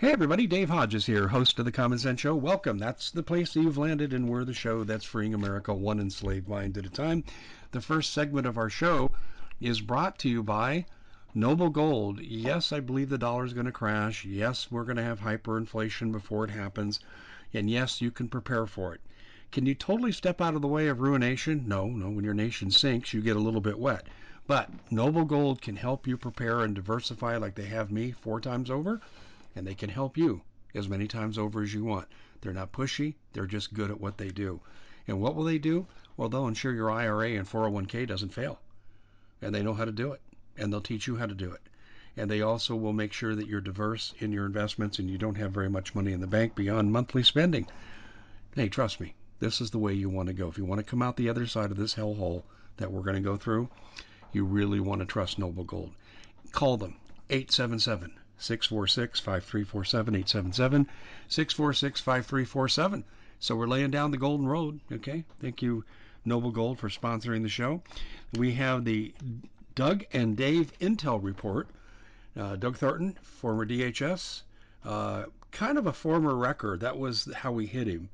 Hey everybody, Dave Hodges here, host of the Common Sense Show. Welcome. That's the place that you've landed, and we're the show that's freeing America one enslaved mind at a time. The first segment of our show is brought to you by Noble Gold. Yes, I believe the dollar is going to crash. Yes, we're going to have hyperinflation before it happens. And yes, you can prepare for it. Can you totally step out of the way of ruination? No, no. When your nation sinks, you get a little bit wet. But Noble Gold can help you prepare and diversify like they have me four times over and they can help you as many times over as you want. They're not pushy, they're just good at what they do. And what will they do? Well, they'll ensure your IRA and 401k doesn't fail. And they know how to do it, and they'll teach you how to do it. And they also will make sure that you're diverse in your investments and you don't have very much money in the bank beyond monthly spending. Hey, trust me, this is the way you want to go. If you want to come out the other side of this hellhole that we're going to go through, you really want to trust Noble Gold. Call them 877 646 5347 877 646 5347. So we're laying down the golden road. Okay. Thank you, Noble Gold, for sponsoring the show. We have the Doug and Dave Intel Report. Uh, Doug Thornton, former DHS, uh, kind of a former wrecker. That was how we hit him.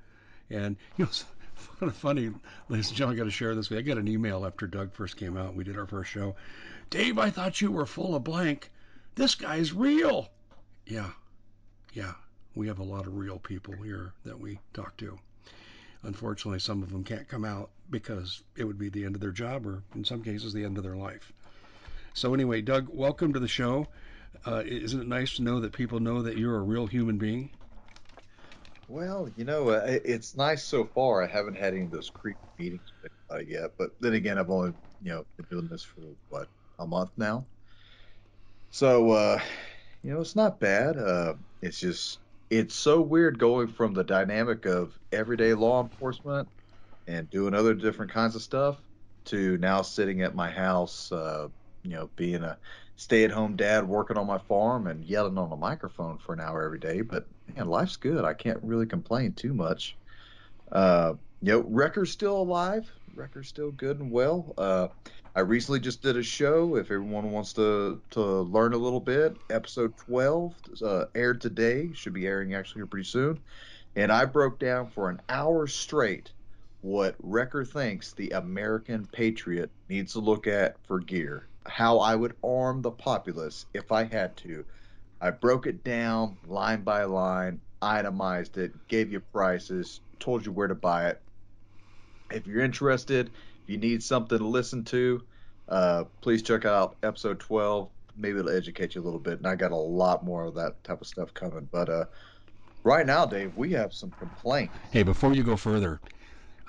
And, you know, kind of funny, ladies and gentlemen, I got to share this with. I got an email after Doug first came out. We did our first show. Dave, I thought you were full of blank this guy's real. Yeah, yeah, we have a lot of real people here that we talk to. Unfortunately, some of them can't come out because it would be the end of their job or, in some cases, the end of their life. So, anyway, Doug, welcome to the show. Uh, isn't it nice to know that people know that you're a real human being? Well, you know, uh, it's nice so far. I haven't had any of those creepy meetings uh, yet, but then again, I've only, you know, been doing this for what a month now. So, uh, you know, it's not bad. Uh, it's just, it's so weird going from the dynamic of everyday law enforcement and doing other different kinds of stuff to now sitting at my house, uh, you know, being a stay at home dad working on my farm and yelling on a microphone for an hour every day. But man, life's good. I can't really complain too much. Uh, you know, Wrecker's still alive. Wrecker's still good and well. Uh, I recently just did a show. If everyone wants to to learn a little bit, episode 12 uh, aired today. Should be airing actually here pretty soon. And I broke down for an hour straight what Wrecker thinks the American patriot needs to look at for gear. How I would arm the populace if I had to. I broke it down line by line, itemized it, gave you prices, told you where to buy it. If you're interested, you need something to listen to, uh, please check out episode 12. Maybe it'll educate you a little bit. And I got a lot more of that type of stuff coming. But uh, right now, Dave, we have some complaints. Hey, before you go further,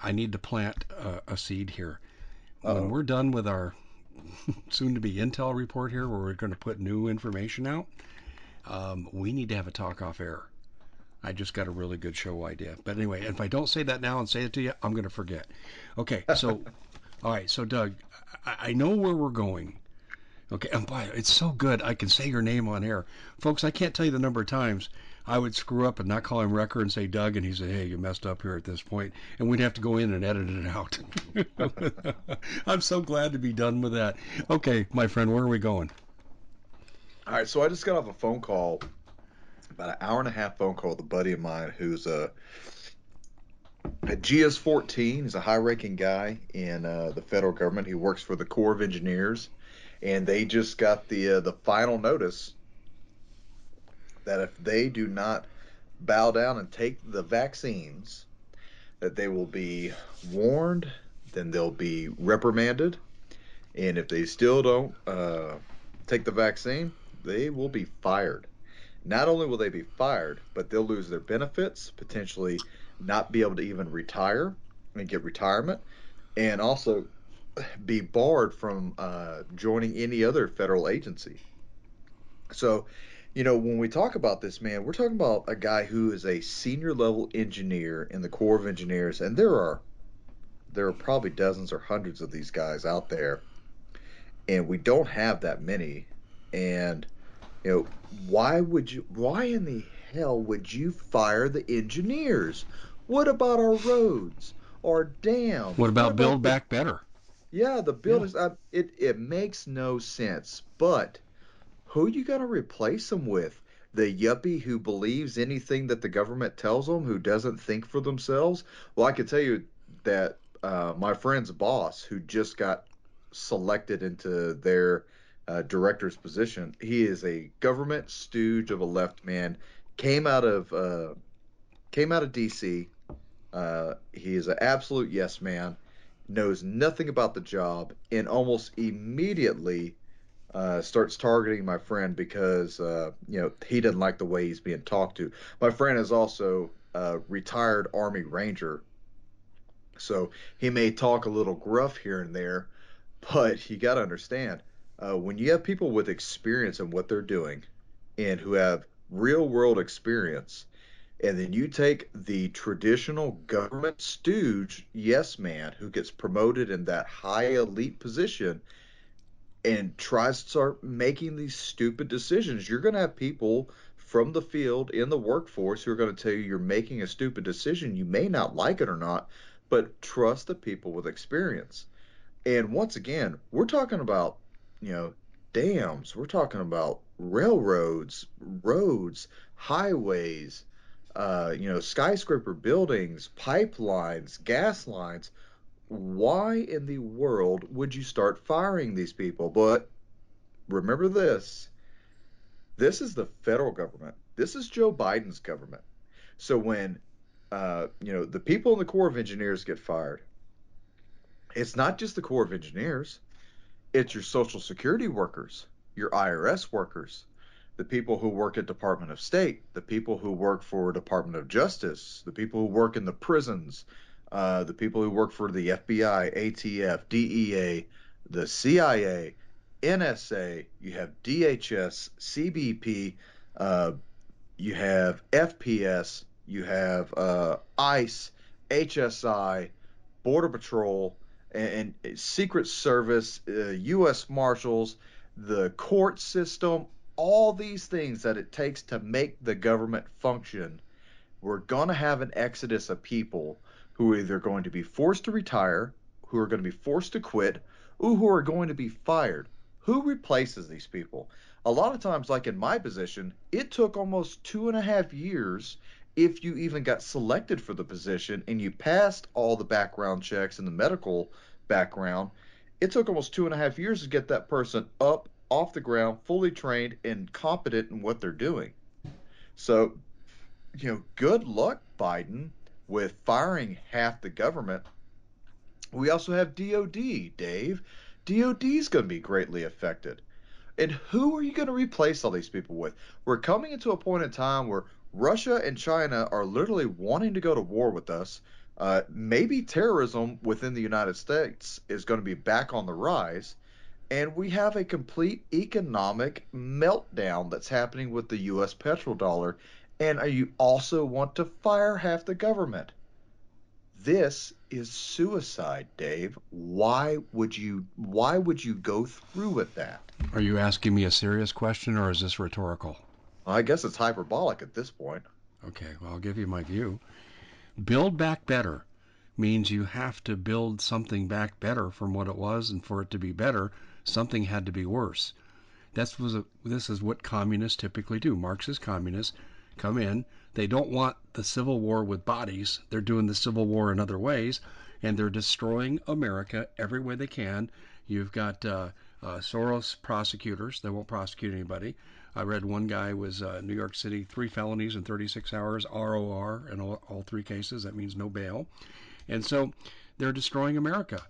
I need to plant a, a seed here. Uh-oh. we're done with our soon to be Intel report here, where we're going to put new information out, um, we need to have a talk off air. I just got a really good show idea. But anyway, if I don't say that now and say it to you, I'm going to forget. Okay, so All right, so Doug, I, I know where we're going. Okay, and boy, it's so good I can say your name on air. Folks, I can't tell you the number of times I would screw up and not call him Wrecker and say Doug, and he said, hey, you messed up here at this point," point, and we'd have to go in and edit it out. I'm so glad to be done with that. Okay, my friend, where are we going? All right, so I just got off a phone call, about an hour and a half phone call with a buddy of mine who's a at GS14, he's a high-ranking guy in uh, the federal government. He works for the Corps of Engineers, and they just got the uh, the final notice that if they do not bow down and take the vaccines, that they will be warned, then they'll be reprimanded, and if they still don't uh, take the vaccine, they will be fired. Not only will they be fired, but they'll lose their benefits, potentially not be able to even retire and get retirement, and also be barred from uh, joining any other federal agency. So, you know, when we talk about this man, we're talking about a guy who is a senior level engineer in the Corps of Engineers, and there are there are probably dozens or hundreds of these guys out there, and we don't have that many. And you know, why would you? Why in the hell would you fire the engineers? What about our roads, our dams? What about, what about Build the, Back Better? Yeah, the buildings. Yeah. it it makes no sense. But who are you gonna replace them with? the yuppie who believes anything that the government tells them, who doesn't think for themselves. Well, I can tell you that uh, my friend's boss, who just got selected into their uh, director's position, he is a government stooge of a left man. Came out of uh, came out of D.C. Uh, he is an absolute yes man. Knows nothing about the job, and almost immediately uh, starts targeting my friend because uh, you know he doesn't like the way he's being talked to. My friend is also a retired Army Ranger, so he may talk a little gruff here and there, but you got to understand uh, when you have people with experience in what they're doing and who have real world experience, and then you take the traditional government stooge yes man who gets promoted in that high elite position and tries to start making these stupid decisions, you're going to have people from the field in the workforce who are going to tell you you're making a stupid decision. You may not like it or not, but trust the people with experience. And once again, we're talking about, you know, dams, we're talking about railroads, roads, highways, uh, you know, skyscraper buildings, pipelines, gas lines. Why in the world would you start firing these people? But remember this. This is the federal government, this is Joe Biden's government. So when uh, you know the people in the Corps of Engineers get fired, it's not just the Corps of Engineers, it's your Social Security workers, your IRS workers, the people who work at Department of State, the people who work for Department of Justice, the people who work in the prisons, uh, the people who work for the FBI, ATF, DEA, the CIA, NSA, you have DHS, CBP, uh, you have FPS, you have uh, ICE, HSI, Border Patrol, and, and Secret Service, U.S. Uh, Marshals, the court system, all these things that it takes to make the government function. We're going to have an exodus of people who are either going to be forced to retire, who are going to be forced to quit, or who are going to be fired. Who replaces these people? A lot of times, like in my position, it took almost two and a half years if you even got selected for the position and you passed all the background checks and the medical background. It took almost two and a half years to get that person up off the ground, fully trained and competent in what they're doing. So, you know, good luck, Biden, with firing half the government. We also have DOD, Dave. DOD is going to be greatly affected. And who are you going to replace all these people with? We're coming into a point in time where Russia and China are literally wanting to go to war with us. Uh, maybe terrorism within the United States is going to be back on the rise. And we have a complete economic meltdown that's happening with the U.S. petrodollar and you also want to fire half the government. This is suicide, Dave. Why would you why would you go through with that? Are you asking me a serious question or is this rhetorical? I guess it's hyperbolic at this point. Okay, well, I'll give you my view. Build back better means you have to build something back better from what it was, and for it to be better, something had to be worse. That's was a, this is what communists typically do. Marxist communists come in. They don't want the Civil War with bodies. They're doing the Civil War in other ways, and they're destroying America every way they can. You've got uh, uh, Soros prosecutors. They won't prosecute anybody. I read one guy was uh, New York City, three felonies in 36 hours, ROR in all, all three cases. That means no bail. And so they're destroying America.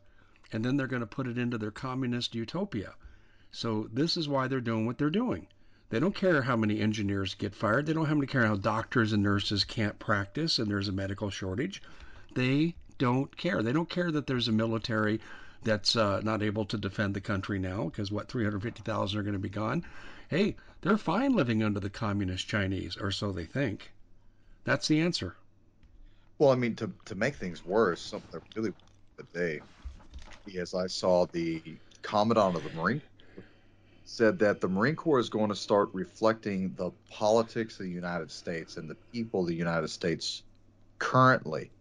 And then they're going to put it into their communist utopia. So this is why they're doing what they're doing. They don't care how many engineers get fired. They don't care how doctors and nurses can't practice and there's a medical shortage. They don't care. They don't care that there's a military that's uh, not able to defend the country now because what 350,000 are going to be gone. Hey, they're fine living under the communist Chinese, or so they think. That's the answer. Well, I mean, to to make things worse, something that really today, as I saw the commandant of the Marine said that the Marine Corps is going to start reflecting the politics of the United States and the people of the United States currently.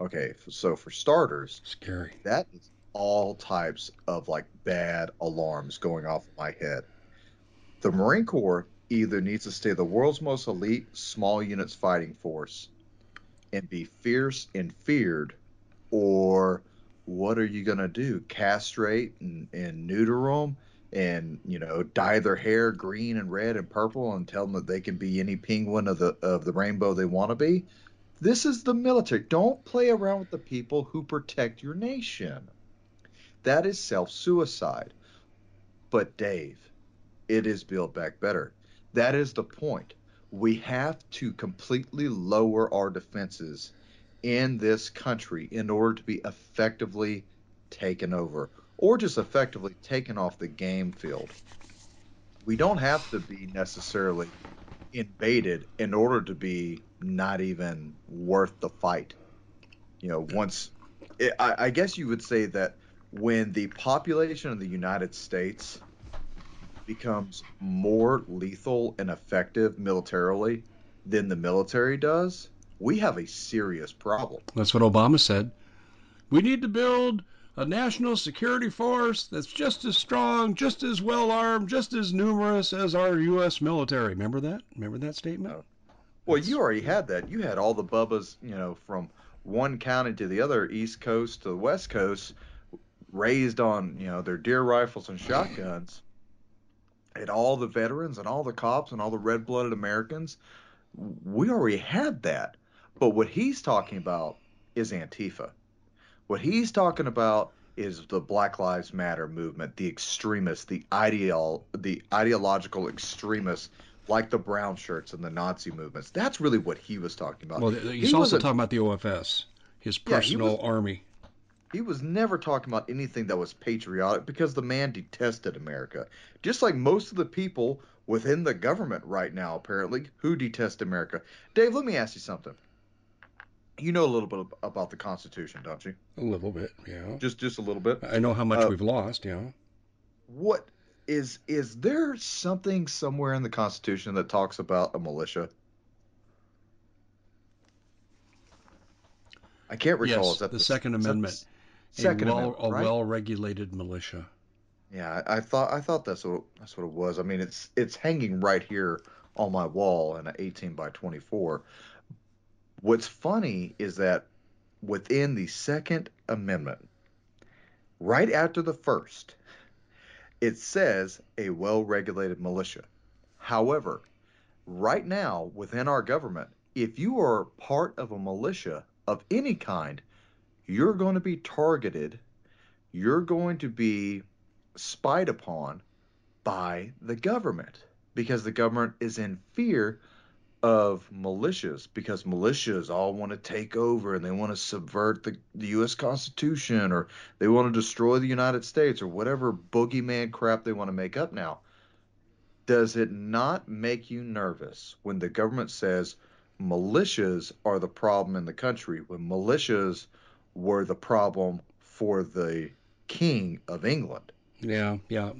Okay, so for starters, scary. That is all types of like bad alarms going off in my head. The Marine Corps either needs to stay the world's most elite small units fighting force and be fierce and feared, or what are you going to do? Castrate and, and neuter them and, you know, dye their hair green and red and purple and tell them that they can be any penguin of the, of the rainbow they want to be? This is the military. Don't play around with the people who protect your nation. That is self suicide. But, Dave, it is Build Back Better. That is the point. We have to completely lower our defenses in this country in order to be effectively taken over or just effectively taken off the game field. We don't have to be necessarily invaded in order to be not even worth the fight. You know, once it, I, I guess you would say that when the population of the United States becomes more lethal and effective militarily than the military does, we have a serious problem. That's what Obama said. We need to build a national security force that's just as strong, just as well armed, just as numerous as our U.S. military. Remember that? Remember that statement? Oh. Well, you already had that. You had all the bubbas, you know, from one county to the other, East Coast to the West Coast, raised on, you know, their deer rifles and shotguns. And all the veterans and all the cops and all the red blooded Americans, we already had that. But what he's talking about is Antifa. What he's talking about is the Black Lives Matter movement, the extremists, the ideal, the ideological extremists like the brown shirts and the Nazi movements. That's really what he was talking about. Well, he's he also a, talking about the OFS, his personal yeah, was, army. He was never talking about anything that was patriotic because the man detested America. Just like most of the people within the government right now, apparently, who detest America. Dave, let me ask you something. You know a little bit about the Constitution, don't you? A little bit, yeah. Just just a little bit. I know how much uh, we've lost, yeah. What is is there something somewhere in the Constitution that talks about a militia? I can't recall. Yes, the, the, Second Amendment. Second a well, Amendment, right? a well-regulated militia. Yeah, I, I, thought I thought that's what that's what it was. I mean, it's it's hanging right here on my wall in an 18 by 24. What's funny is that within the Second Amendment, right after the first, it says a well regulated militia. However, right now within our government, if you are part of a militia of any kind, you're going to be targeted, you're going to be spied upon by the government because the government is in fear of militias because militias all want to take over and they want to subvert the, the U.S. Constitution or they want to destroy the United States or whatever boogeyman crap they want to make up now. Does it not make you nervous when the government says militias are the problem in the country when militias were the problem for the King of England? Yeah, yeah.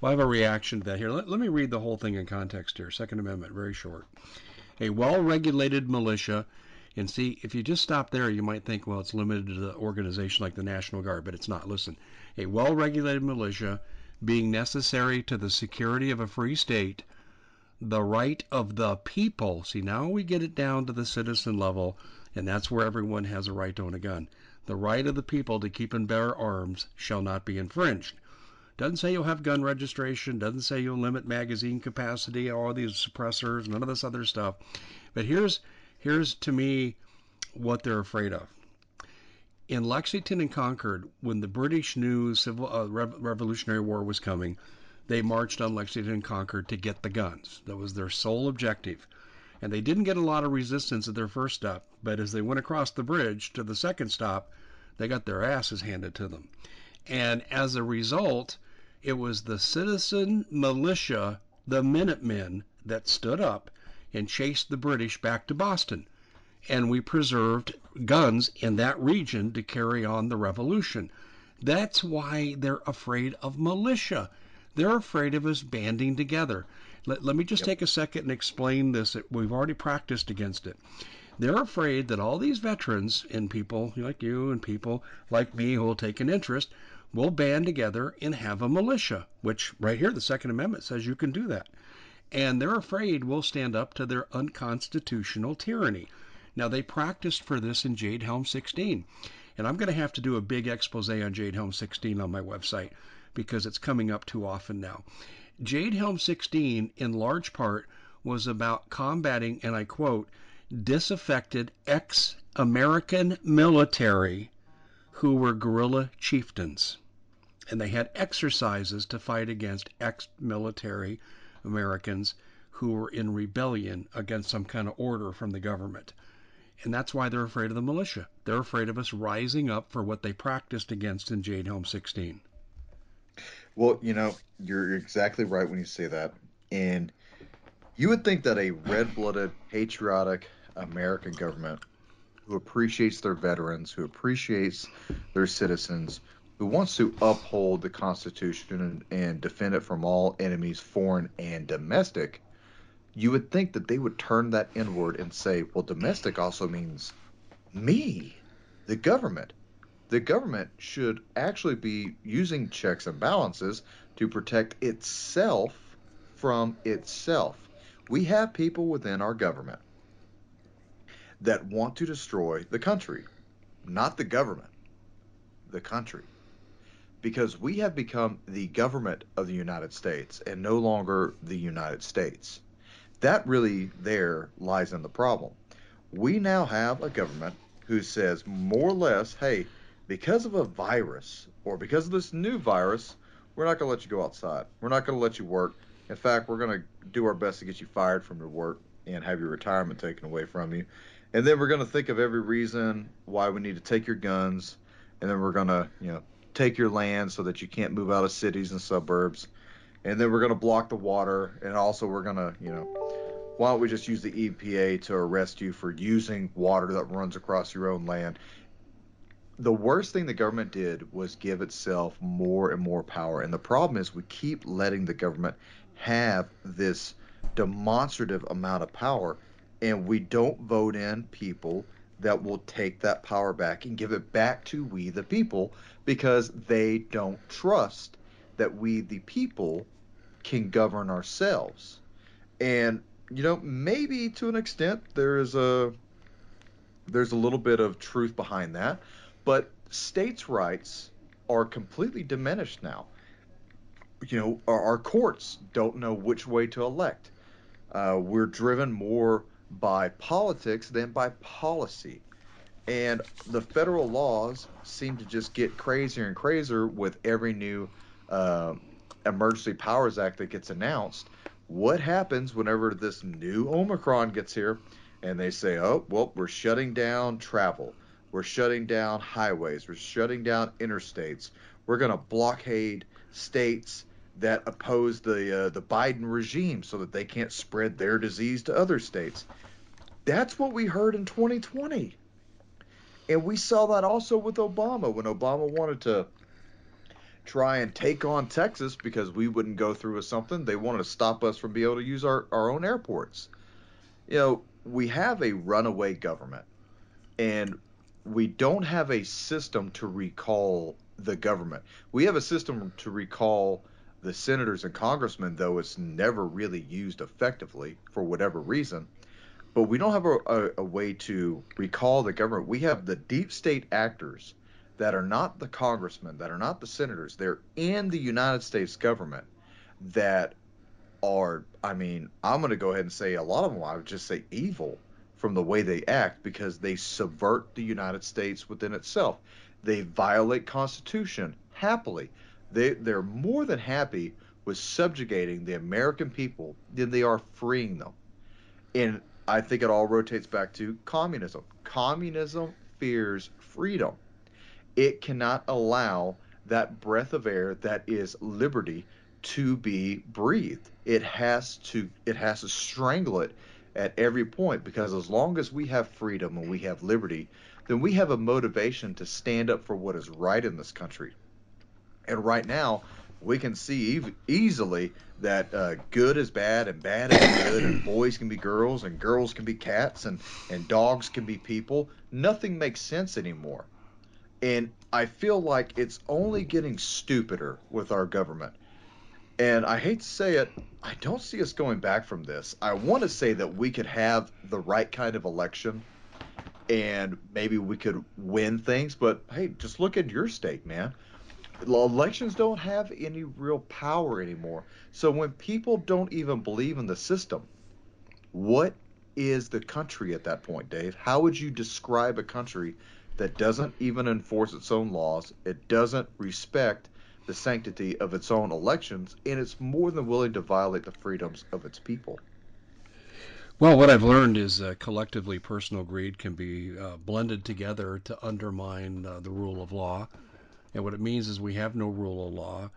Well, I have a reaction to that here. Let, let me read the whole thing in context here. Second Amendment, very short a well-regulated militia. And see, if you just stop there, you might think, well, it's limited to the organization like the National Guard, but it's not. Listen, a well-regulated militia being necessary to the security of a free state, the right of the people. See, now we get it down to the citizen level, and that's where everyone has a right to own a gun. The right of the people to keep and bear arms shall not be infringed. Doesn't say you'll have gun registration, doesn't say you'll limit magazine capacity, all these suppressors, none of this other stuff. But here's here's to me what they're afraid of. In Lexington and Concord, when the British knew civil uh, Revolutionary War was coming, they marched on Lexington and Concord to get the guns. That was their sole objective. And they didn't get a lot of resistance at their first stop, but as they went across the bridge to the second stop, they got their asses handed to them. And as a result, it was the citizen militia, the Minutemen, that stood up and chased the British back to Boston. And we preserved guns in that region to carry on the revolution. That's why they're afraid of militia. They're afraid of us banding together. Let, let me just yep. take a second and explain this. We've already practiced against it. They're afraid that all these veterans and people like you and people like me who will take an interest will band together and have a militia, which right here, the Second Amendment says you can do that. and they're afraid we'll stand up to their unconstitutional tyranny. Now, they practiced for this in Jade Helm 16, and I'm going to have to do a big expose on Jade Helm 16 on my website because it's coming up too often now. Jade Helm 16, in large part, was about combating, and I quote, disaffected ex American military who were guerrilla chieftains. And they had exercises to fight against ex military Americans who were in rebellion against some kind of order from the government. And that's why they're afraid of the militia. They're afraid of us rising up for what they practiced against in Jade Helm 16. Well, you know, you're exactly right when you say that. And you would think that a red blooded, patriotic American government who appreciates their veterans, who appreciates their citizens, who wants to uphold the Constitution and, and defend it from all enemies, foreign and domestic, you would think that they would turn that inward and say, well, domestic also means me, the government. The government should actually be using checks and balances to protect itself from itself. We have people within our government that want to destroy the country, not the government, the country. Because we have become the government of the United States and no longer the United States. That really there lies in the problem. We now have a government who says more or less, hey, because of a virus or because of this new virus, we're not going to let you go outside. We're not going to let you work. In fact, we're going to do our best to get you fired from your work and have your retirement taken away from you. And then we're going to think of every reason why we need to take your guns. And then we're going to, you know, take your land so that you can't move out of cities and suburbs. And then we're going to block the water. And also, we're going to, you know, why don't we just use the EPA to arrest you for using water that runs across your own land? The worst thing the government did was give itself more and more power. And the problem is we keep letting the government have this demonstrative amount of power, and we don't vote in people that will take that power back and give it back to we the people because they don't trust that we the people can govern ourselves. And you know, maybe to an extent there is a there's a little bit of truth behind that but states' rights are completely diminished now. You know, our, our courts don't know which way to elect. Uh, we're driven more by politics than by policy. And the federal laws seem to just get crazier and crazier with every new uh, Emergency Powers Act that gets announced. What happens whenever this new Omicron gets here and they say, oh, well, we're shutting down travel? We're shutting down highways. We're shutting down interstates. We're going to blockade states that oppose the uh, the Biden regime so that they can't spread their disease to other states. That's what we heard in 2020. And we saw that also with Obama when Obama wanted to try and take on Texas because we wouldn't go through with something. They wanted to stop us from being able to use our, our own airports. You know, we have a runaway government. And we don't have a system to recall the government. We have a system to recall the senators and congressmen, though it's never really used effectively for whatever reason. But we don't have a, a, a way to recall the government. We have the deep state actors that are not the congressmen, that are not the senators. They're in the United States government that are, I mean, I'm going to go ahead and say a lot of them, I would just say evil from the way they act because they subvert the United States within itself. They violate Constitution happily. They they're more than happy with subjugating the American people than they are freeing them. And I think it all rotates back to communism. Communism fears freedom. It cannot allow that breath of air that is liberty to be breathed. It has to it has to strangle it at every point because as long as we have freedom and we have liberty, then we have a motivation to stand up for what is right in this country. And right now, we can see e- easily that uh, good is bad and bad is good, and boys can be girls and girls can be cats and, and dogs can be people. Nothing makes sense anymore. And I feel like it's only getting stupider with our government. And I hate to say it, I don't see us going back from this. I want to say that we could have the right kind of election and maybe we could win things, but hey, just look at your state, man. Elections don't have any real power anymore. So when people don't even believe in the system, what is the country at that point, Dave? How would you describe a country that doesn't even enforce its own laws? It doesn't respect the sanctity of its own elections, and it's more than willing to violate the freedoms of its people. Well, what I've learned is uh, collectively personal greed can be uh, blended together to undermine uh, the rule of law. And what it means is we have no rule of law.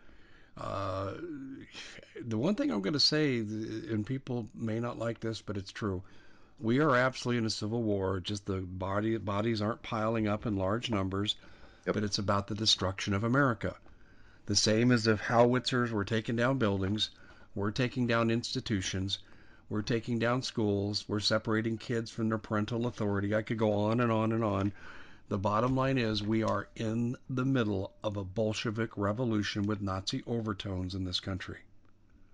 Uh, the one thing I'm going to say, and people may not like this, but it's true. We are absolutely in a civil war. Just the body bodies aren't piling up in large numbers, yep. but it's about the destruction of America. The same as if howitzers were taking down buildings, we're taking down institutions, we're taking down schools, we're separating kids from their parental authority. I could go on and on and on. The bottom line is we are in the middle of a Bolshevik revolution with Nazi overtones in this country.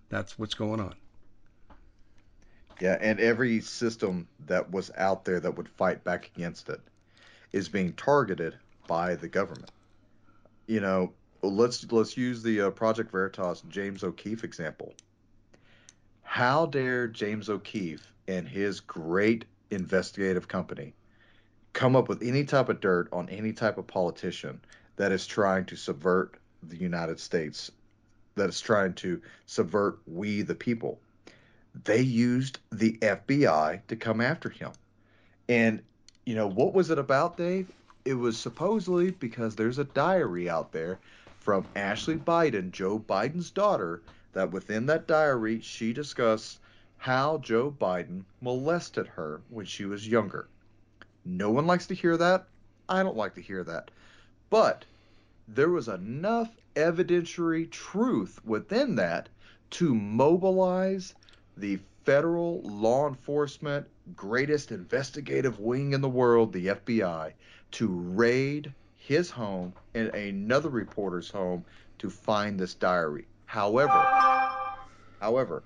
That's what's going on. Yeah, and every system that was out there that would fight back against it is being targeted by the government. You know, let's let's use the uh, Project Veritas James O'Keefe example. How dare James O'Keefe and his great investigative company come up with any type of dirt on any type of politician that is trying to subvert the United States, that is trying to subvert we the people. They used the FBI to come after him. And, you know, what was it about, Dave? It was supposedly because there's a diary out there from Ashley Biden, Joe Biden's daughter, that within that diary she discussed how Joe Biden molested her when she was younger. No one likes to hear that. I don't like to hear that. But there was enough evidentiary truth within that to mobilize the federal law enforcement greatest investigative wing in the world, the FBI, to raid his home and another reporter's home to find this diary. However, however,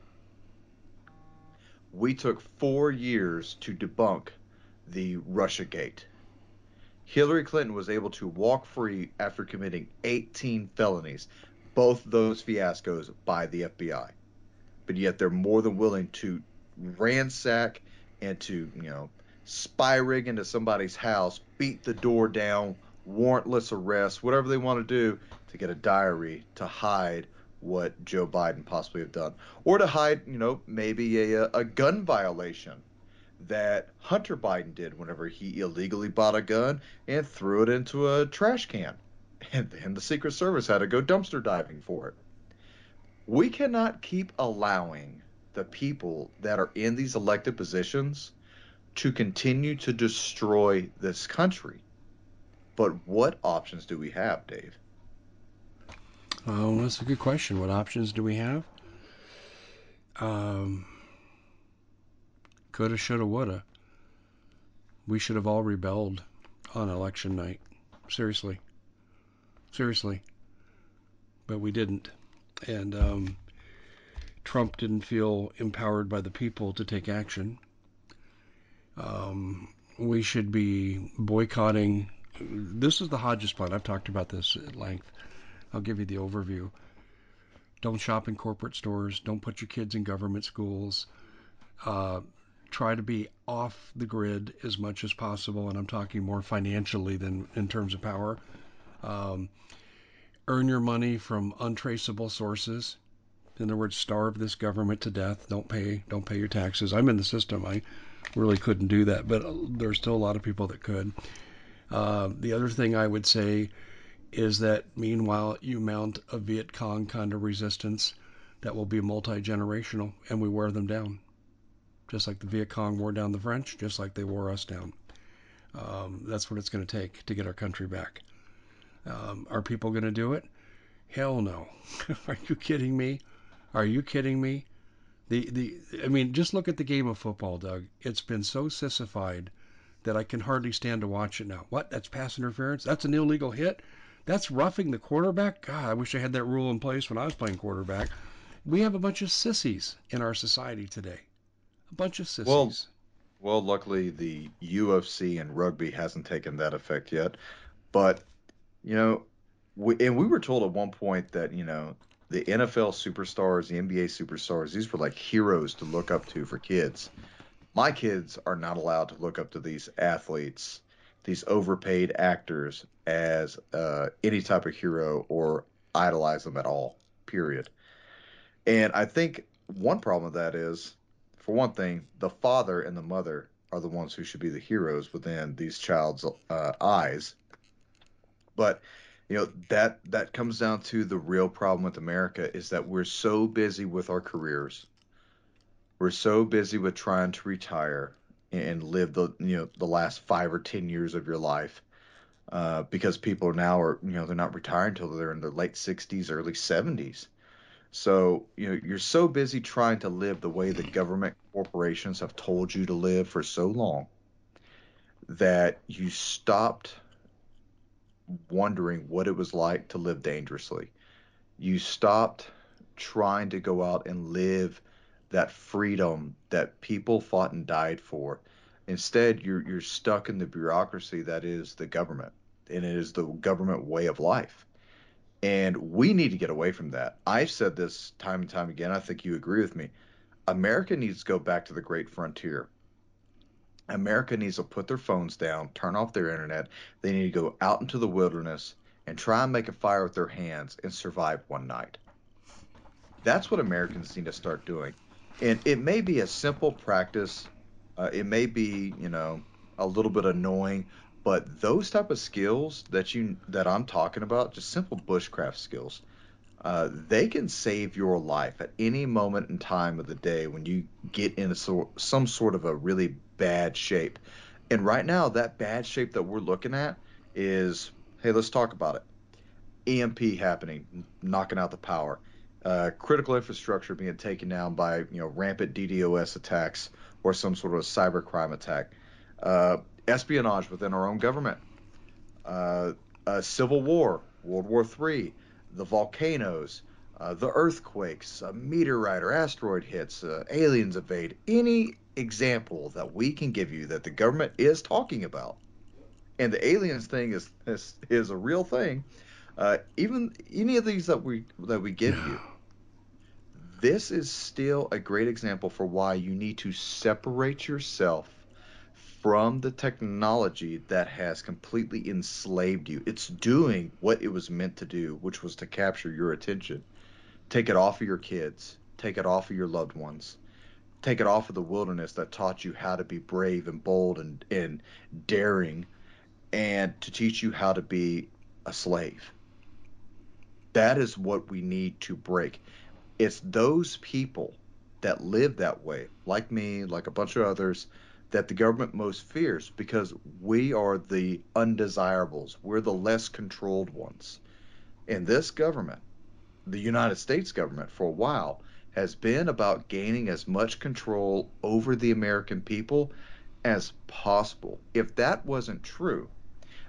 we took 4 years to debunk the Russiagate. Hillary Clinton was able to walk free after committing 18 felonies, both those fiascos by the FBI. But yet they're more than willing to ransack and to, you know, spy rig into somebody's house, beat the door down, warrantless arrests, whatever they want to do to get a diary to hide what Joe Biden possibly have done, or to hide, you know, maybe a, a gun violation that Hunter Biden did whenever he illegally bought a gun and threw it into a trash can. And then the Secret Service had to go dumpster diving for it. We cannot keep allowing the people that are in these elected positions to continue to destroy this country. But what options do we have, Dave? Oh, that's a good question. What options do we have? Um, coulda, shoulda, woulda. We should have all rebelled on election night. Seriously. Seriously. But we didn't. And um, Trump didn't feel empowered by the people to take action. Um, we should be boycotting. This is the Hodges plan. I've talked about this at length. I'll give you the overview. Don't shop in corporate stores. Don't put your kids in government schools. Uh, try to be off the grid as much as possible, and I'm talking more financially than in terms of power. Um, earn your money from untraceable sources. In other words, starve this government to death. Don't pay. Don't pay your taxes. I'm in the system. I really couldn't do that, but there's still a lot of people that could. Uh, the other thing I would say is that meanwhile you mount a Viet Cong kind of resistance that will be multi generational, and we wear them down just like the Viet Cong wore down the French, just like they wore us down. Um, that's what it's going to take to get our country back. Um, are people going to do it? Hell no. are you kidding me? Are you kidding me? The the I mean, just look at the game of football, Doug. It's been so sissified that I can hardly stand to watch it now. What? That's pass interference? That's an illegal hit? That's roughing the quarterback? God, I wish I had that rule in place when I was playing quarterback. we have a bunch of sissies in our society today. A bunch of sissies. Well, well, luckily the UFC and rugby hasn't taken that effect yet. But, you know, we, and we were told at one point that, you know, the NFL superstars, the NBA superstars, these were like heroes to look up to for kids. My kids are not allowed to look up to these athletes, these overpaid actors, as uh, any type of hero or idolize them at all, period. And I think one problem with that is, for one thing, the father and the mother are the ones who should be the heroes within these child's uh, eyes. But you know that that comes down to the real problem with America is that we're so busy with our careers. We're so busy with trying to retire and live the you know the last five or ten years of your life uh, because people now are you know they're not retiring until they're in their late 60s early 70s so you know you're so busy trying to live the way the government corporations have told you to live for so long that you stopped wondering what it was like to live dangerously. You stopped trying to go out and live that freedom that people fought and died for. Instead, you're you're stuck in the bureaucracy that is the government, and it is the government way of life. And we need to get away from that. I've said this time and time again. I think you agree with me. America needs to go back to the great frontier. America needs to put their phones down, turn off their internet. They need to go out into the wilderness and try and make a fire with their hands and survive one night. That's what Americans need to start doing. And it may be a simple practice. Uh, it may be, you know, a little bit annoying, but those type of skills that you that I'm talking about, just simple bushcraft skills, uh, they can save your life at any moment in time of the day when you get so, some sort of a really bad shape. And right now, that bad shape that we're looking at is hey, let's talk about it. EMP happening, knocking out the power, uh, critical infrastructure being taken down by you know rampant DDoS attacks or some sort of cybercrime attack, uh, espionage within our own government, uh, civil war, World War III, the volcanoes, uh, the earthquakes, meteorite or asteroid hits, uh, aliens invade, any example that we can give you that the government is talking about, and the aliens thing is is, is a real thing. Uh, even any of these that we that we give you, this is still a great example for why you need to separate yourself from the technology that has completely enslaved you. It's doing what it was meant to do, which was to capture your attention. Take it off of your kids, take it off of your loved ones, take it off of the wilderness that taught you how to be brave and bold and, and daring, and to teach you how to be a slave. That is what we need to break. It's those people that live that way, like me, like a bunch of others, that the government most fears because we are the undesirables. We're the less controlled ones. And this government, the United States government, for a while, has been about gaining as much control over the American people as possible. If that wasn't true,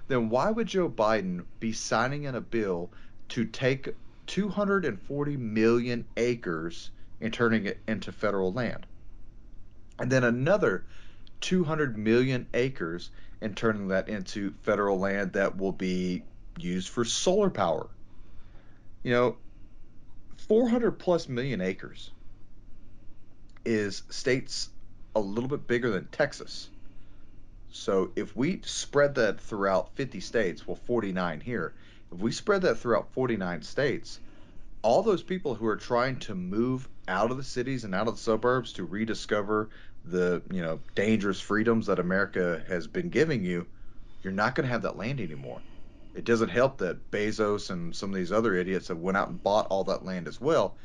then why would Joe Biden be signing in a bill to take 240 million acres and turning it into federal land? And then another 200 million acres and turning that into federal land that will be used for solar power. You know, 400 plus million acres is states a little bit bigger than Texas. So if we spread that throughout 50 states, well, 49 here, if we spread that throughout 49 states, all those people who are trying to move out of the cities and out of the suburbs to rediscover the you know dangerous freedoms that America has been giving you, you're not going to have that land anymore it doesn't help that Bezos and some of these other idiots have went out and bought all that land as well.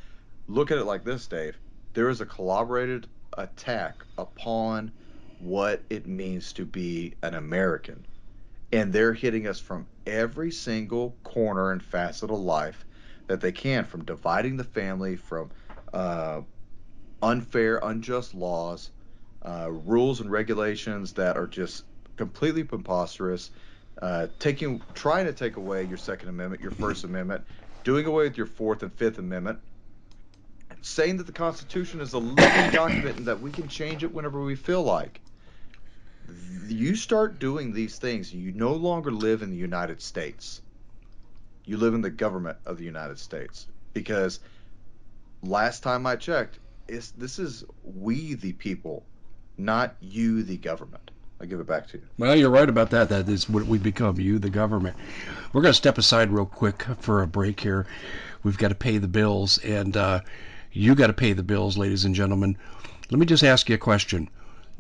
Look at it like this, Dave. There is a collaborated attack upon what it means to be an American. And they're hitting us from every single corner and facet of life that they can, from dividing the family, from uh, unfair, unjust laws, uh, rules and regulations that are just completely preposterous, uh, taking trying to take away your Second Amendment, your First Amendment, doing away with your Fourth and Fifth Amendment, saying that the Constitution is a living document and that we can change it whenever we feel like. You start doing these things, you no longer live in the United States. You live in the government of the United States. Because last time I checked, it's, this is we the people, not you the government. I give it back to you. Well, you're right about that. That is what we become, you, the government. We're going to step aside real quick for a break here. We've got to pay the bills, and uh, you got to pay the bills, ladies and gentlemen. Let me just ask you a question.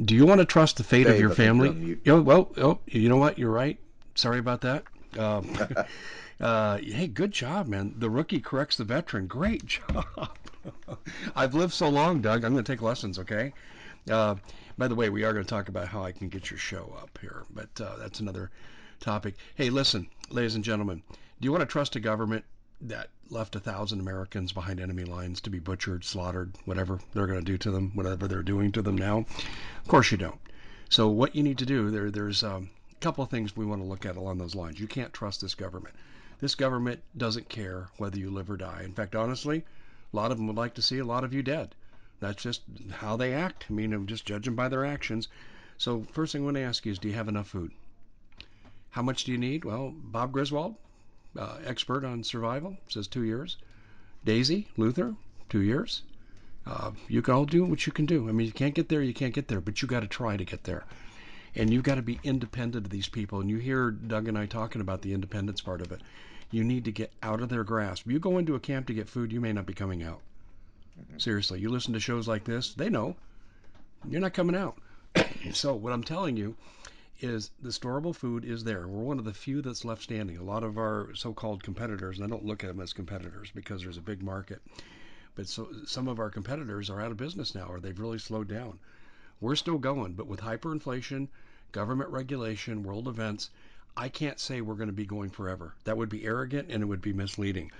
Do you want to trust the fate of your I think you're family? know, well, oh, you know what? You're right. Sorry about that. Um, uh, hey, good job, man. The rookie corrects the veteran. Great job. I've lived so long, Doug. I'm going to take lessons, okay? Uh, by the way, we are going to talk about how I can get your show up here, but uh, that's another topic. Hey, listen, ladies and gentlemen, do you want to trust a government that left a thousand Americans behind enemy lines to be butchered, slaughtered, whatever they're going to do to them, whatever they're doing to them now? Of course you don't. So what you need to do there, there's um, a couple of things we want to look at along those lines. You can't trust this government. This government doesn't care whether you live or die. In fact, honestly, a lot of them would like to see a lot of you dead. That's just how they act. I mean, I'm just judging by their actions. So first thing I want to ask you is, do you have enough food? How much do you need? Well, Bob Griswold, uh, expert on survival, says two years. Daisy Luther, two years. Uh, you can all do what you can do. I mean, you can't get there, you can't get there, but you got to try to get there. And you've got to be independent of these people. And you hear Doug and I talking about the independence part of it. You need to get out of their grasp. You go into a camp to get food, you may not be coming out. Seriously, you listen to shows like this, they know you're not coming out. so what I'm telling you is the storable food is there. We're one of the few that's left standing. A lot of our so-called competitors, and I don't look at them as competitors because there's a big market, but so some of our competitors are out of business now, or they've really slowed down. We're still going, but with hyperinflation, government regulation, world events, I can't say we're going to be going forever. That would be arrogant and it would be misleading.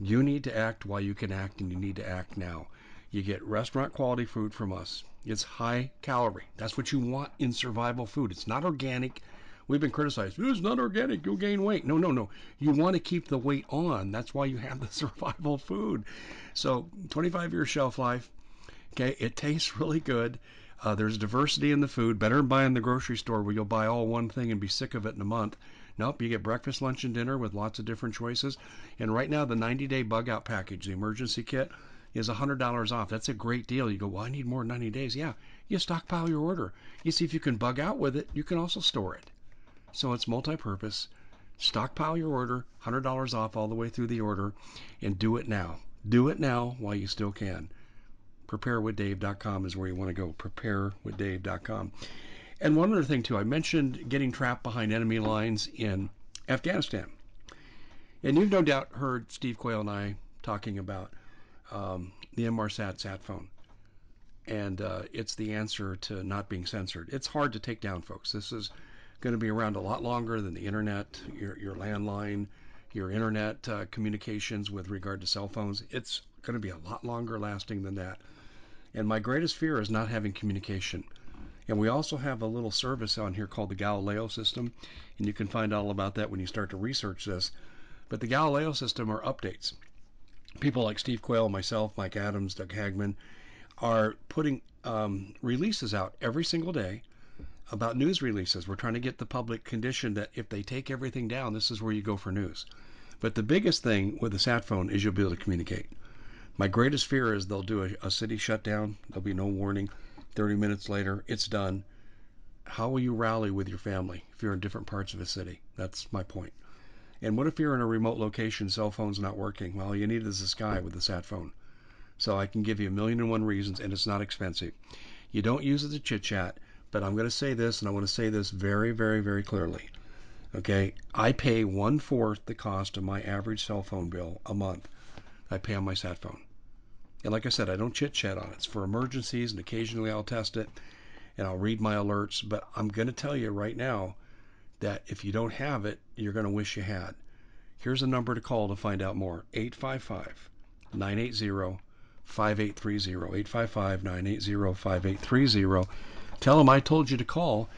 You need to act while you can act, and you need to act now. You get restaurant quality food from us. It's high calorie. That's what you want in survival food. It's not organic. We've been criticized. It's not organic. You'll gain weight. No, no, no. You want to keep the weight on. That's why you have the survival food. So 25 year shelf life. Okay, it tastes really good. Uh, there's diversity in the food. Better than buying the grocery store where you'll buy all one thing and be sick of it in a month. Nope, you get breakfast, lunch, and dinner with lots of different choices. And right now, the 90 day bug out package, the emergency kit, is $100 off. That's a great deal. You go, well, I need more than 90 days. Yeah, you stockpile your order. You see if you can bug out with it. You can also store it. So it's multi purpose. Stockpile your order, $100 off all the way through the order, and do it now. Do it now while you still can. PrepareWithDave.com is where you want to go. PrepareWithDave.com. And one other thing, too, I mentioned getting trapped behind enemy lines in Afghanistan. And you've no doubt heard Steve Quayle and I talking about um, the MRSAT sat phone. And uh, it's the answer to not being censored. It's hard to take down, folks. This is going to be around a lot longer than the internet, your, your landline, your internet uh, communications with regard to cell phones. It's going to be a lot longer lasting than that. And my greatest fear is not having communication. And we also have a little service on here called the Galileo system, and you can find all about that when you start to research this. But the Galileo system are updates. People like Steve Quayle, myself, Mike Adams, Doug Hagmann are putting um, releases out every single day about news releases. We're trying to get the public conditioned that if they take everything down, this is where you go for news. But the biggest thing with the sat phone is you'll be able to communicate. My greatest fear is they'll do a, a city shutdown. There'll be no warning. 30 minutes later, it's done. How will you rally with your family if you're in different parts of a city? That's my point. And what if you're in a remote location, cell phone's not working? Well, you need is the sky with the sat phone. So I can give you a million and one reasons, and it's not expensive. You don't use it to chit chat, but I'm going to say this, and I want to say this very, very, very clearly. Okay, I pay one fourth the cost of my average cell phone bill a month. I pay on my sat phone. And like I said, I don't chit chat on it. It's for emergencies, and occasionally I'll test it and I'll read my alerts. But I'm going to tell you right now that if you don't have it, you're going to wish you had. Here's a number to call to find out more 855 980 5830. 855 980 5830. Tell them I told you to call.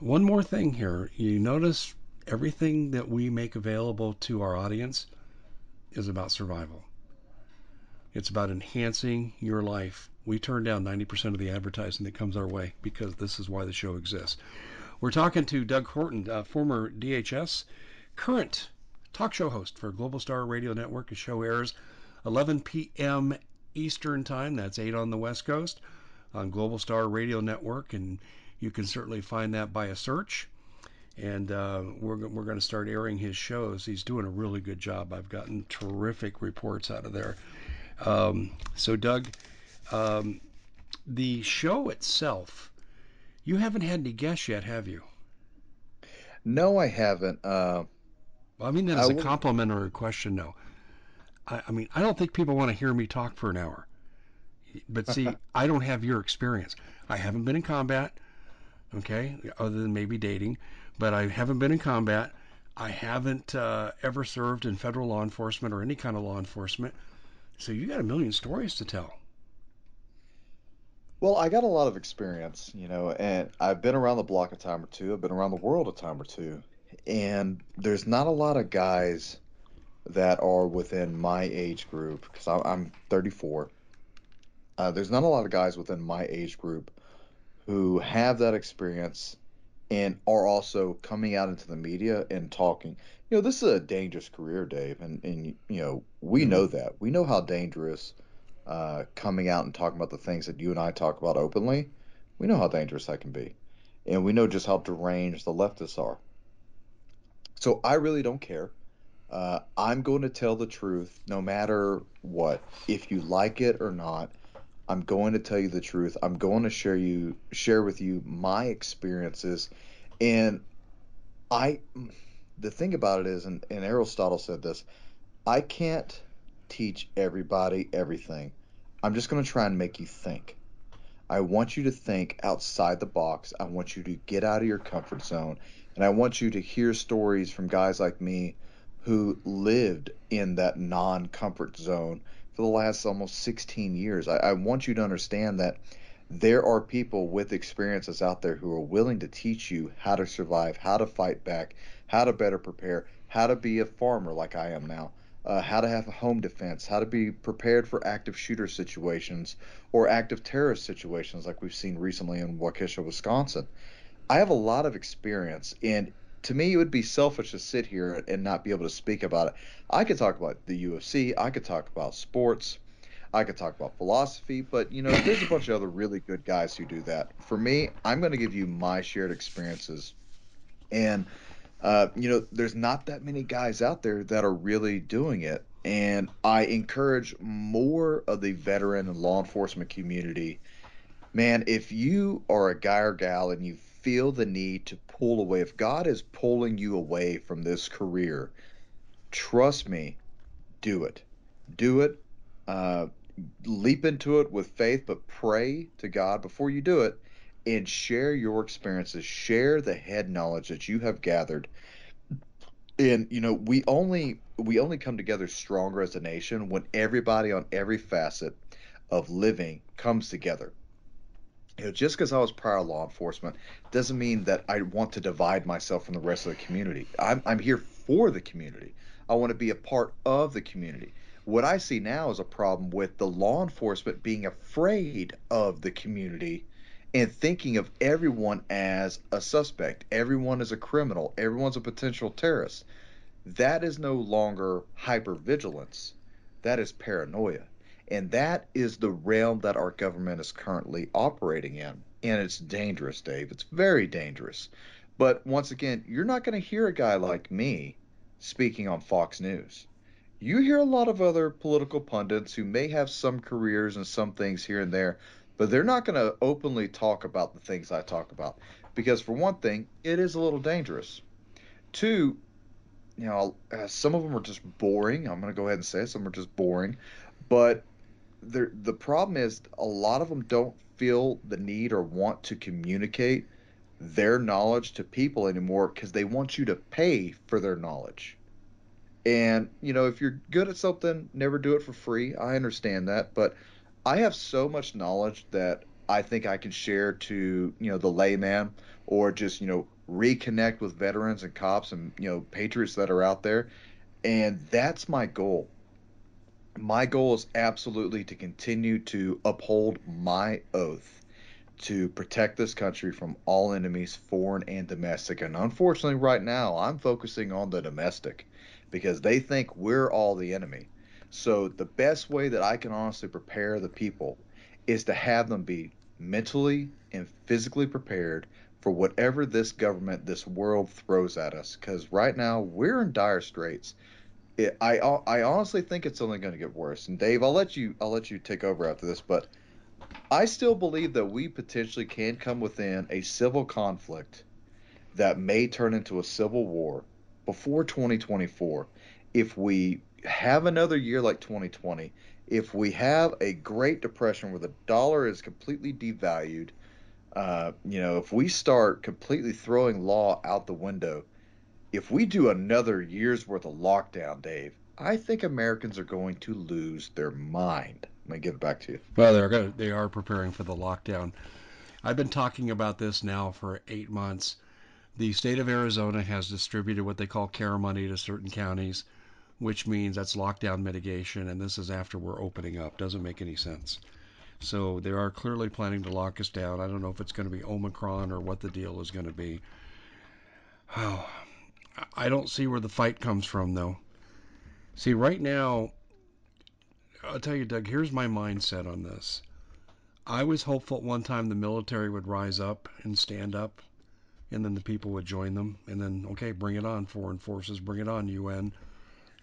One more thing here. You notice everything that we make available to our audience is about survival. It's about enhancing your life. We turn down 90% of the advertising that comes our way because this is why the show exists. We're talking to Doug Horton, uh, former DHS, current talk show host for Global Star Radio Network. The show airs 11 p.m. Eastern Time. That's 8 on the West Coast on Global Star Radio Network, and you can certainly find that by a search. And uh, we're, we're going to start airing his shows. He's doing a really good job. I've gotten terrific reports out of there. Um, so, Doug, um, the show itself, you haven't had any guests yet, have you? No, I haven't. Uh, well, I mean that as a complimentary question, no. I, I mean, I don't think people want to hear me talk for an hour. But see, I don't have your experience. I haven't been in combat, okay, other than maybe dating, but I haven't been in combat. I haven't uh, ever served in federal law enforcement or any kind of law enforcement. So you got a million stories to tell. Well, I got a lot of experience, you know, and I've been around the block a time or two. I've been around the world a time or two. And there's not a lot of guys that are within my age group because I'm 34. Uh, there's not a lot of guys within my age group who have that experience and are also coming out into the media and talking. You know, this is a dangerous career, Dave, and and you know we know mm-hmm. that. We know how dangerous uh, coming out and talking about the things that you and I talk about openly. We know how dangerous that can be, and we know just how deranged the leftists are. So I really don't care. Uh, I'm going to tell the truth no matter what. If you like it or not, I'm going to tell you the truth. I'm going to share you share with you my experiences. And I the thing about it is and, and Aristotle said this, I can't teach everybody everything. I'm just going to try and make you think. I want you to think outside the box. I want you to get out of your comfort zone. And I want you to hear stories from guys like me who lived in that non comfort zone for the last almost 16 years. I, I want you to understand that there are people with experiences out there who are willing to teach you how to survive, how to fight back, how to better prepare, how to be a farmer like I am now, uh, how to have a home defense, how to be prepared for active shooter situations or active terrorist situations like we've seen recently in Waukesha, Wisconsin. I have a lot of experience, and to me, it would be selfish to sit here and not be able to speak about it. I could talk about the UFC, I could talk about sports, I could talk about philosophy, but you know, there's a bunch of other really good guys who do that. For me, I'm going to give you my shared experiences, and uh, you know, there's not that many guys out there that are really doing it, and I encourage more of the veteran and law enforcement community. Man, if you are a guy or gal and you feel the need to pull away, if God is pulling you away from this career, trust me, do it. Do it. Uh, leap into it with faith, but pray to God before you do it and share your experiences. Share the head knowledge that you have gathered. And you know, we only we only come together stronger as a nation when everybody on every facet of living comes together you know, just because I was prior law enforcement doesn't mean that I want to divide myself from the rest of the community. I'm, I'm here for the community. I want to be a part of the community. What I see now is a problem with the law enforcement being afraid of the community and thinking of everyone as a suspect. Everyone is a criminal. Everyone's a potential terrorist. That is no longer hypervigilance. That is paranoia. And that is the realm that our government is currently operating in. And it's dangerous, Dave. It's very dangerous. But once again, you're not going to hear a guy like me speaking on Fox News. You hear a lot of other political pundits who may have some careers and some things here and there, but they're not going to openly talk about the things I talk about. Because, for one thing, it is a little dangerous. Two, you know, uh, some of them are just boring. I'm going to go ahead and say it. Some are just boring. But the the problem is a lot of them don't feel the need or want to communicate their knowledge to people anymore because they want you to pay for their knowledge. And you know, if you're good at something, never do it for free. I understand that, but I have so much knowledge that I think I can share to you know the layman or just you know reconnect with veterans and cops and you know patriots that are out there, and that's my goal my goal is absolutely to continue to uphold my oath to protect this country from all enemies, foreign and domestic. And unfortunately, right now, I'm focusing on the domestic because they think we're all the enemy. So, the best way that I can honestly prepare the people is to have them be mentally and physically prepared for whatever this government, this world throws at us. Because right now, we're in dire straits. It, I I honestly think it's only going to get worse. And Dave, I'll let you I'll let you take over after this, but I still believe that we potentially can come within a civil conflict that may turn into a civil war before 2024 if we have another year like 2020 if we have a great depression where the dollar is completely devalued uh, you know if we start completely throwing law out the window if we do another year's worth of lockdown dave i think americans are going to lose their mind. Let me give it back to you. Well they're going they are preparing for the lockdown. I've been talking about this now for eight months. The state of Arizona has distributed what they call care money to certain counties, which means that's lockdown mitigation, and this is after we're opening up. Doesn't make any sense. So they are clearly planning to lock us down. I don't know if it's going to be Omicron or what the deal is going to be. Oh, I don't see where the fight comes from, though. See, right now, I'll tell you, Doug, here's my mindset on this. I was hopeful at one time the military would rise up and stand up and then the people would join them, and then okay, bring it on, foreign forces, bring it on, UN.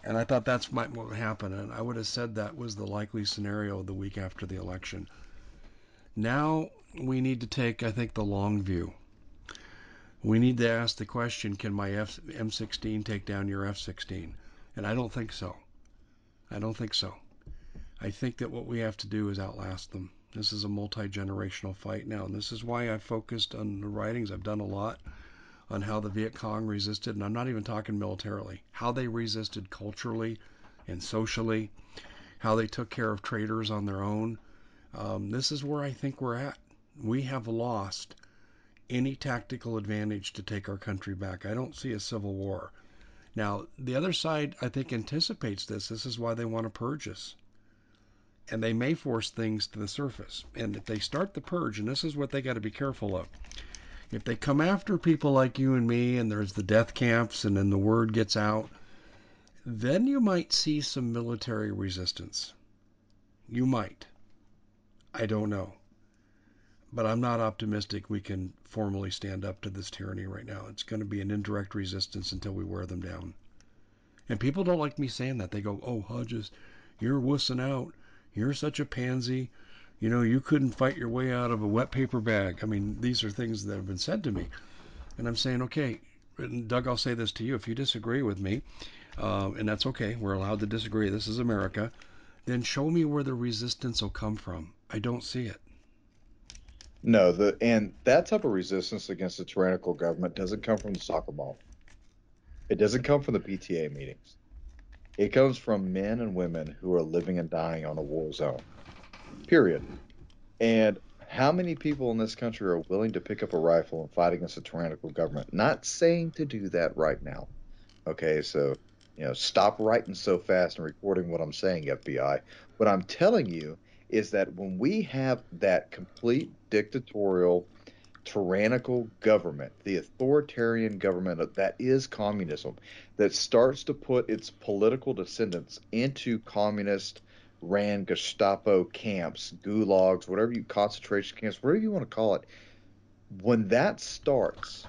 And I thought that's might what would happen, and I would have said that was the likely scenario the week after the election. Now we need to take, I think, the long view. We need to ask the question: Can my F- M16 take down your F-16? And I don't think so. I don't think so. I think that what we have to do is outlast them. This is a multi generational fight now, and this is why I focused on the writings. I've done a lot on how the Viet Cong resisted, and I'm not even talking militarily, how they resisted culturally and socially, how they took care of traitors on their own. Um, this is where I think we're at. We have lost any tactical advantage to take our country back. I don't see a civil war. Now, the other side, I think, anticipates this. This is why they want to purge us and they may force things to the surface. And if they start the purge, and this is what they got to be careful of, if they come after people like you and me, and there's the death camps, and then the word gets out, then you might see some military resistance. You might. I don't know. But I'm not optimistic we can formally stand up to this tyranny right now. It's going to be an indirect resistance until we wear them down. And people don't like me saying that. They go, oh, Hodges, you're wussing out you're such a pansy. You know, you couldn't fight your way out of a wet paper bag. I mean, these are things that have been said to me. And I'm saying, okay, and Doug, I'll say this to you. If you disagree with me, uh, and that's okay, we're allowed to disagree. This is America. Then show me where the resistance will come from. I don't see it. No, the and that type of resistance against a tyrannical government doesn't come from the soccer ball. It doesn't come from the PTA meetings. It comes from men and women who are living and dying on a war zone. Period. And how many people in this country are willing to pick up a rifle and fight against a tyrannical government? Not saying to do that right now. Okay, so you know, stop writing so fast and recording what I'm saying, FBI. What I'm telling you is that when we have that complete dictatorial tyrannical government, the authoritarian government that is communism, that starts to put its political descendants into communist ran Gestapo camps, gulags, whatever you concentration camps, whatever you want to call it. When that starts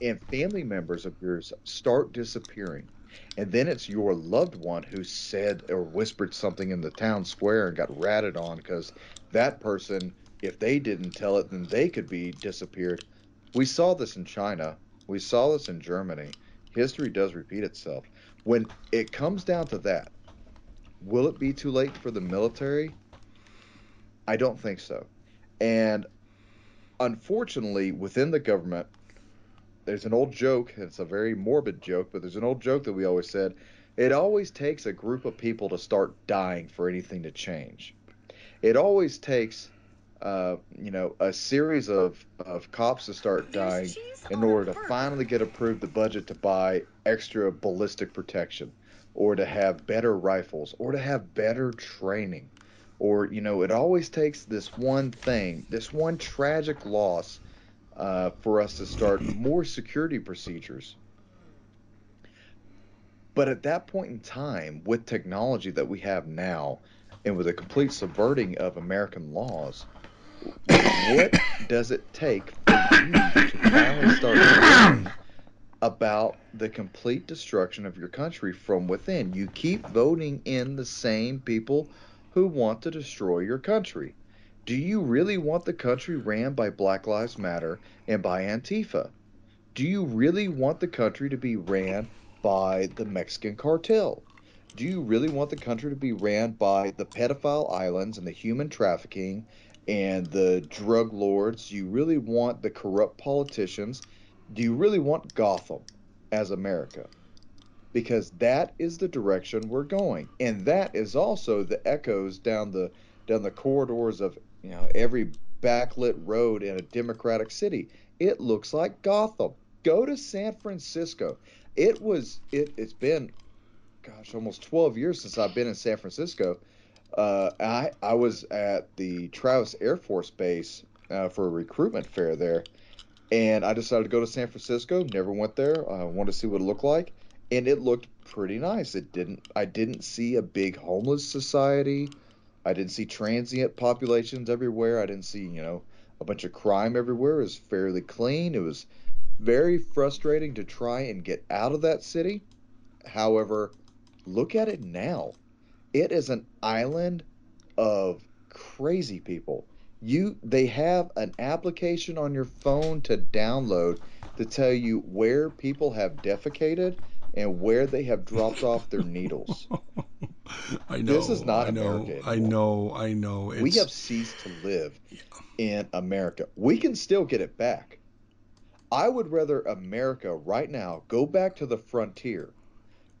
and family members of yours start disappearing, and then it's your loved one who said or whispered something in the town square and got ratted on because that person if they didn't tell it, then they could be disappeared. We saw this in China. We saw this in Germany. History does repeat itself. When it comes down to that, will it be too late for the military? I don't think so. And unfortunately, within the government, there's an old joke. It's a very morbid joke, but there's an old joke that we always said. It always takes a group of people to start dying for anything to change. It always takes uh, you know, a series of, of cops to start dying in order to finally get approved the budget to buy extra ballistic protection. Or to have better rifles or to have better training or you know it always takes this one thing this one tragic loss uh, for us to start more security procedures. But at that point in time with technology that we have now and with a complete subverting of american laws what does it take for you to finally start about the complete destruction of your country from within you keep voting in the same people who want to destroy your country. Do you really want the country ran by Black Lives Matter and by Antifa? Do you really want the country to be ran by the Mexican cartel? Do you really want the country to be ran by the pedophile islands and the human trafficking and the drug lords? Do you really want the corrupt politicians? Do you really want Gotham as America? because that is the direction we're going. And that is also the echoes down the down the corridors of you know every backlit road in a democratic city. It looks like gotham. Go to san francisco. It was it, it's been gosh almost 12 years since i've been in san francisco. Uh, I, I was at the travis air force base uh, for a recruitment fair there and i decided to go to san francisco never went there i uh, wanted to see what it looked like and it looked pretty nice. It didn't. I didn't see a big homeless society. I didn't see transient populations everywhere. I didn't see you know a bunch of crime everywhere. It was fairly clean. It was very frustrating to try and get out of that city. However, look at it now. It is an island of crazy people. You they have an application on your phone to download to tell you where people have defecated and where they have dropped off their needles. I know. This is not I know, America. I know. I know. It's, we have ceased to live in America. We can still get it back. I would rather America right now go back to the frontier,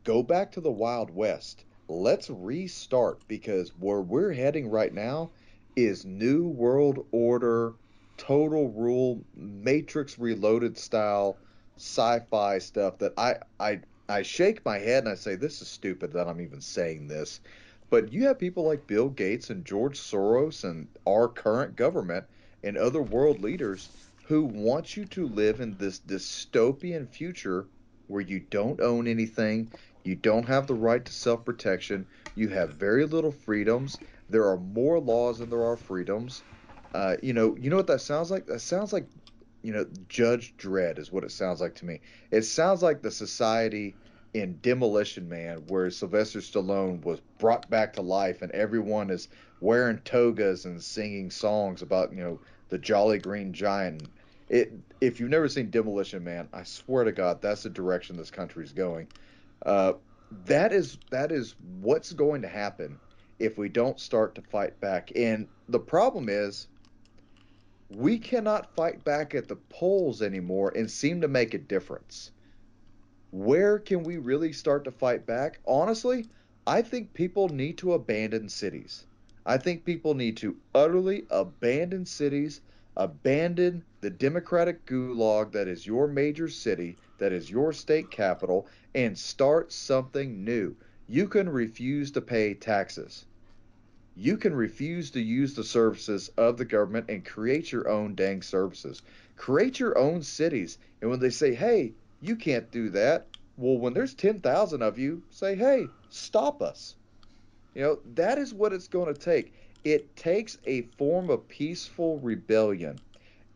go back to the Wild West. Let's restart because where we're heading right now is New World Order, Total Rule, Matrix Reloaded style sci-fi stuff that I I I shake my head and I say, this is stupid that I'm even saying this. But you have people like Bill Gates and George Soros and our current government and other world leaders who want you to live in this dystopian future where you don't own anything, you don't have the right to self protection, you have very little freedoms, there are more laws than there are freedoms. Uh, you know, you know what that sounds like? That sounds like you know, Judge Dredd is what it sounds like to me. It sounds like the society in Demolition Man, where Sylvester Stallone was brought back to life, and everyone is wearing togas and singing songs about you know the Jolly Green Giant. It if you've never seen Demolition Man, I swear to God, that's the direction this country is going. Uh, that is that is what's going to happen if we don't start to fight back. And the problem is we cannot fight back at the polls anymore and seem to make a difference. Where can we really start to fight back? Honestly, I think people need to abandon cities. I think people need to utterly abandon cities, abandon the democratic gulag that is your major city, that is your state capital, and start something new. You can refuse to pay taxes you can refuse to use the services of the government and create your own dang services. Create your own cities. And when they say, hey, you can't do that, well, when there's 10,000 of you, say, hey, stop us. You know, that is what it's going to take. It takes a form of peaceful rebellion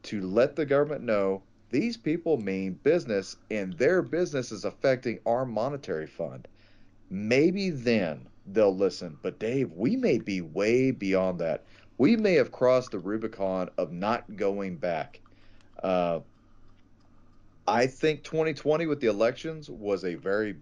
to let the government know these people mean business and their business is affecting our monetary fund. Maybe then they'll listen. But Dave, we may be way beyond that. We may have crossed the Rubicon of not going back. Uh, I think 2020 with the elections was a very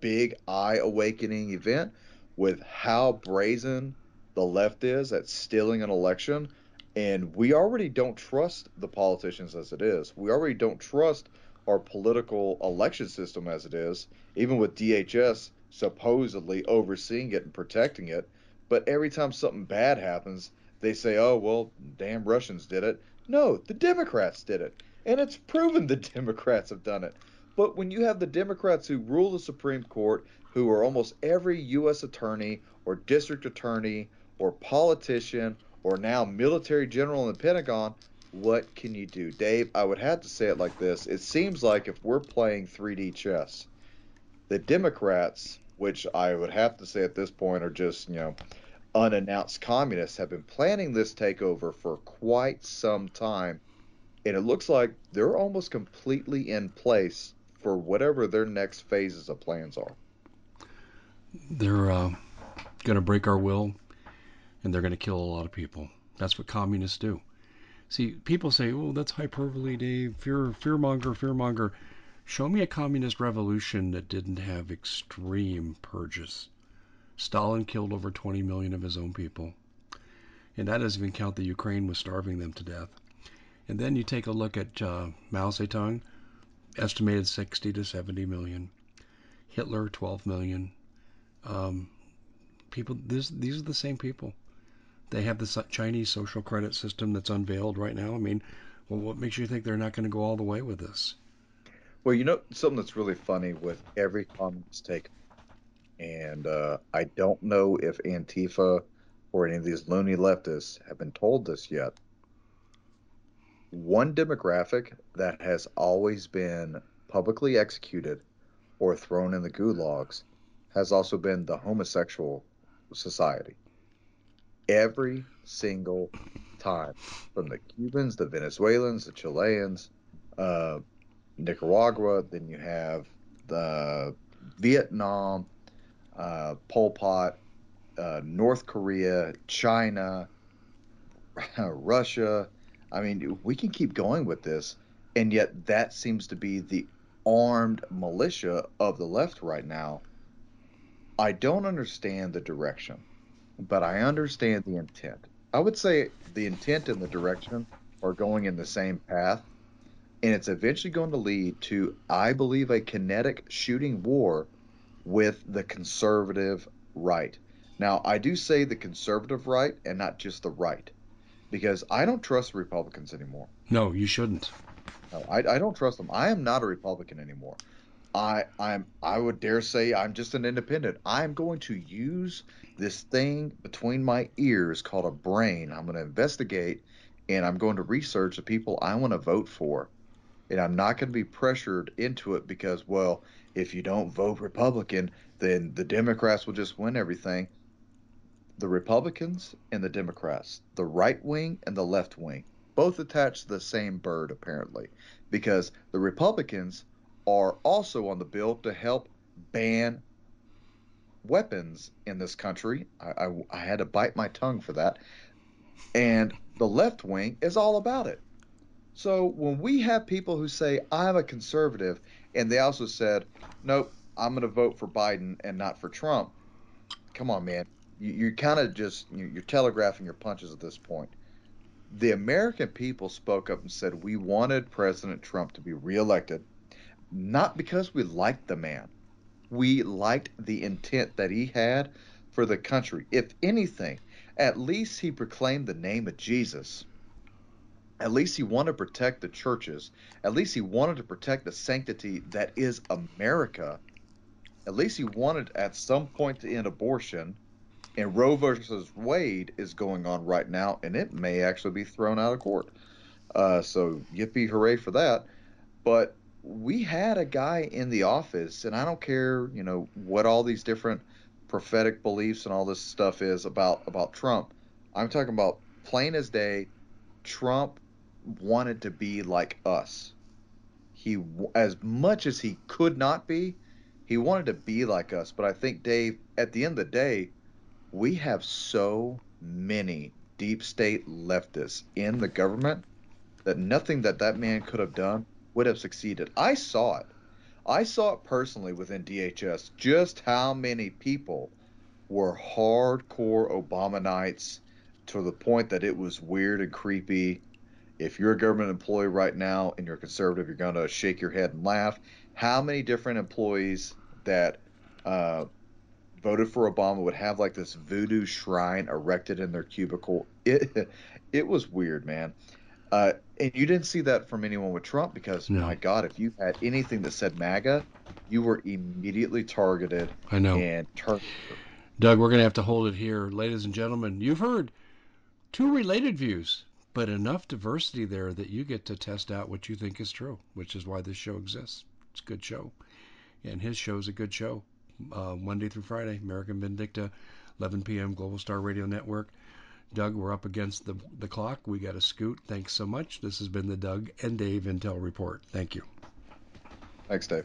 big eye awakening event with how brazen the left is at stealing an election. And we already don't trust the politicians as it is. We already don't trust our political election system as it is. Even with DHS supposedly overseeing it and protecting it. But every time something bad happens, they say, oh, well, damn Russians did it. No, the Democrats did it. And it's proven the Democrats have done it. But when you have the Democrats who rule the Supreme Court, who are almost every U.S. attorney or district attorney or politician or now military general in the Pentagon, what can you do? Dave, I would have to say it like this. It seems like if we're playing 3D chess, the Democrats, which I would have to say at this point are just, you know, unannounced communists, have been planning this takeover for quite some time. And it looks like they're almost completely in place for whatever their next phases of plans are. They're uh, going to break our will and they're going to kill a lot of people. That's what communists do. See, people say, "Oh, that's hyperbole, Dave. Fear, fearmonger, fearmonger." Show me a communist revolution that didn't have extreme purges. Stalin killed over 20 million of his own people, and that doesn't even count the Ukraine was starving them to death. And then you take a look at uh, Mao Zedong, estimated 60 to 70 million. Hitler, 12 million. Um, people, this, these are the same people. They have the Chinese social credit system that's unveiled right now. I mean, well, what makes you think they're not going to go all the way with this? Well, you know, something that's really funny with every communist take, and uh, I don't know if Antifa or any of these loony leftists have been told this yet. One demographic that has always been publicly executed or thrown in the gulags has also been the homosexual society every single time from the Cubans, the Venezuelans, the Chileans, uh, Nicaragua. Then you have the Vietnam, uh, Pol Pot, uh, North Korea, China, Russia. I mean, we can keep going with this, and yet that seems to be the armed militia of the left right now. I don't understand the direction but I understand the intent. I would say the intent and the direction are going in the same path, and it's eventually going to lead to, I believe, a kinetic shooting war with the conservative right. Now, I do say the conservative right and not just the right, because I don't trust Republicans anymore. No, you shouldn't. No, I, I don't trust them. I am not a Republican anymore. I I'm I would dare say I'm just an independent. I'm going to use this thing between my ears called a brain. I'm going to investigate and I'm going to research the people I want to vote for. And I'm not going to be pressured into it because well, if you don't vote Republican, then the Democrats will just win everything. The Republicans and the Democrats, the right wing and the left wing, both attached to the same bird apparently because the Republicans are also on the bill to help ban weapons in this country. I, I, I, had to bite my tongue for that. And the left wing is all about it. So when we have people who say, I'm a conservative, and they also said, nope, I'm going to vote for Biden and not for Trump, come on, man. You, you're kind of just, you're telegraphing your punches at this point. The American people spoke up and said, we wanted President Trump to be reelected not because we liked the man. We liked the intent that he had for the country. If anything, at least he proclaimed the name of Jesus. At least he wanted to protect the churches. At least he wanted to protect the sanctity that is America. At least he wanted at some point to end abortion. And Roe versus Wade is going on right now, and it may actually be thrown out of court. Uh, so yippee hooray for that. But we had a guy in the office, and I don't care, you know, what all these different prophetic beliefs and all this stuff is about about Trump. I'm talking about plain as day. Trump wanted to be like us. He, as much as he could not be, he wanted to be like us. But I think Dave, at the end of the day, we have so many deep state leftists in the government that nothing that that man could have done would have succeeded. I saw it. I saw it personally within DHS just how many people were hardcore Obamanites to the point that it was weird and creepy. If you're a government employee right now and you're conservative, you're going to shake your head and laugh. How many different employees that uh, voted for Obama would have like this voodoo shrine erected in their cubicle? It it was weird, man. Uh, and you didn't see that from anyone with Trump because No. my God, if you had anything that said MAGA, you were immediately targeted I know. and turned. Doug, we're going to have to hold it here. Ladies and gentlemen, you've heard two related views, but enough diversity there that you get to test out what you think is true, which is why this show exists. It's a good show. And his show is a good show. Uh, Monday through Friday, American Vindicta, 11 p.m., Global Star Radio Network. Doug, we're up against the, the clock. We got to scoot. Thanks so much. This has been the Doug and Dave Intel Report. Thank you. Thanks, Dave.